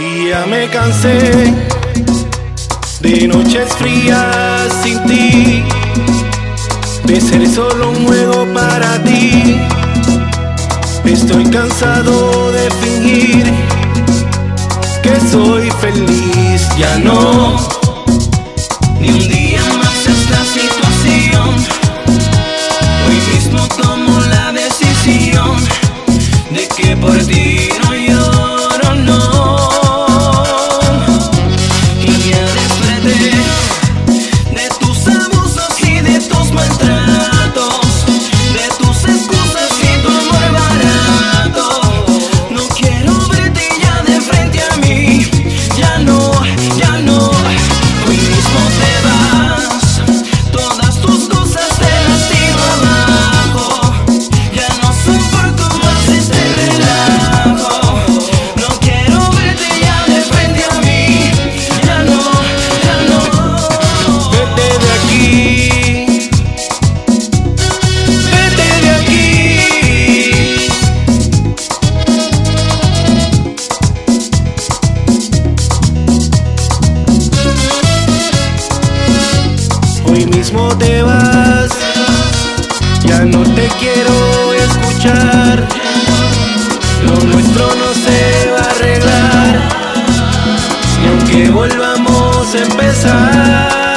Y ya me cansé de noches frías sin ti, de ser solo un juego para ti. Estoy cansado de fingir que soy feliz, ya no, ni un día hoy mismo te vas. Ya no te quiero escuchar, lo nuestro no se va a arreglar. Y aunque volvamos a empezar.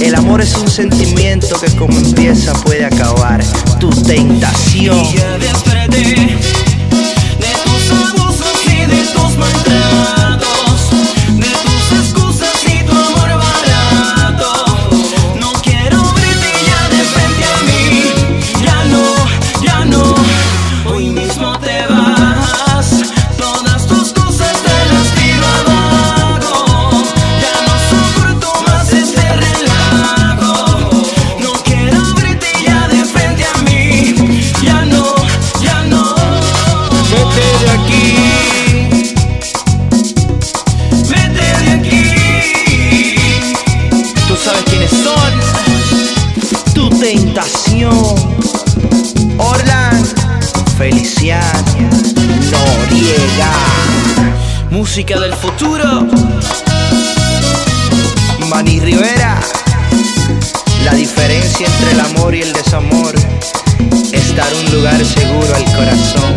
El amor es un sentimiento que como empieza puede acabar. Tu tentación. llega. Música del futuro. Manny Rivera. La diferencia entre el amor y el desamor Estar un lugar seguro al corazón.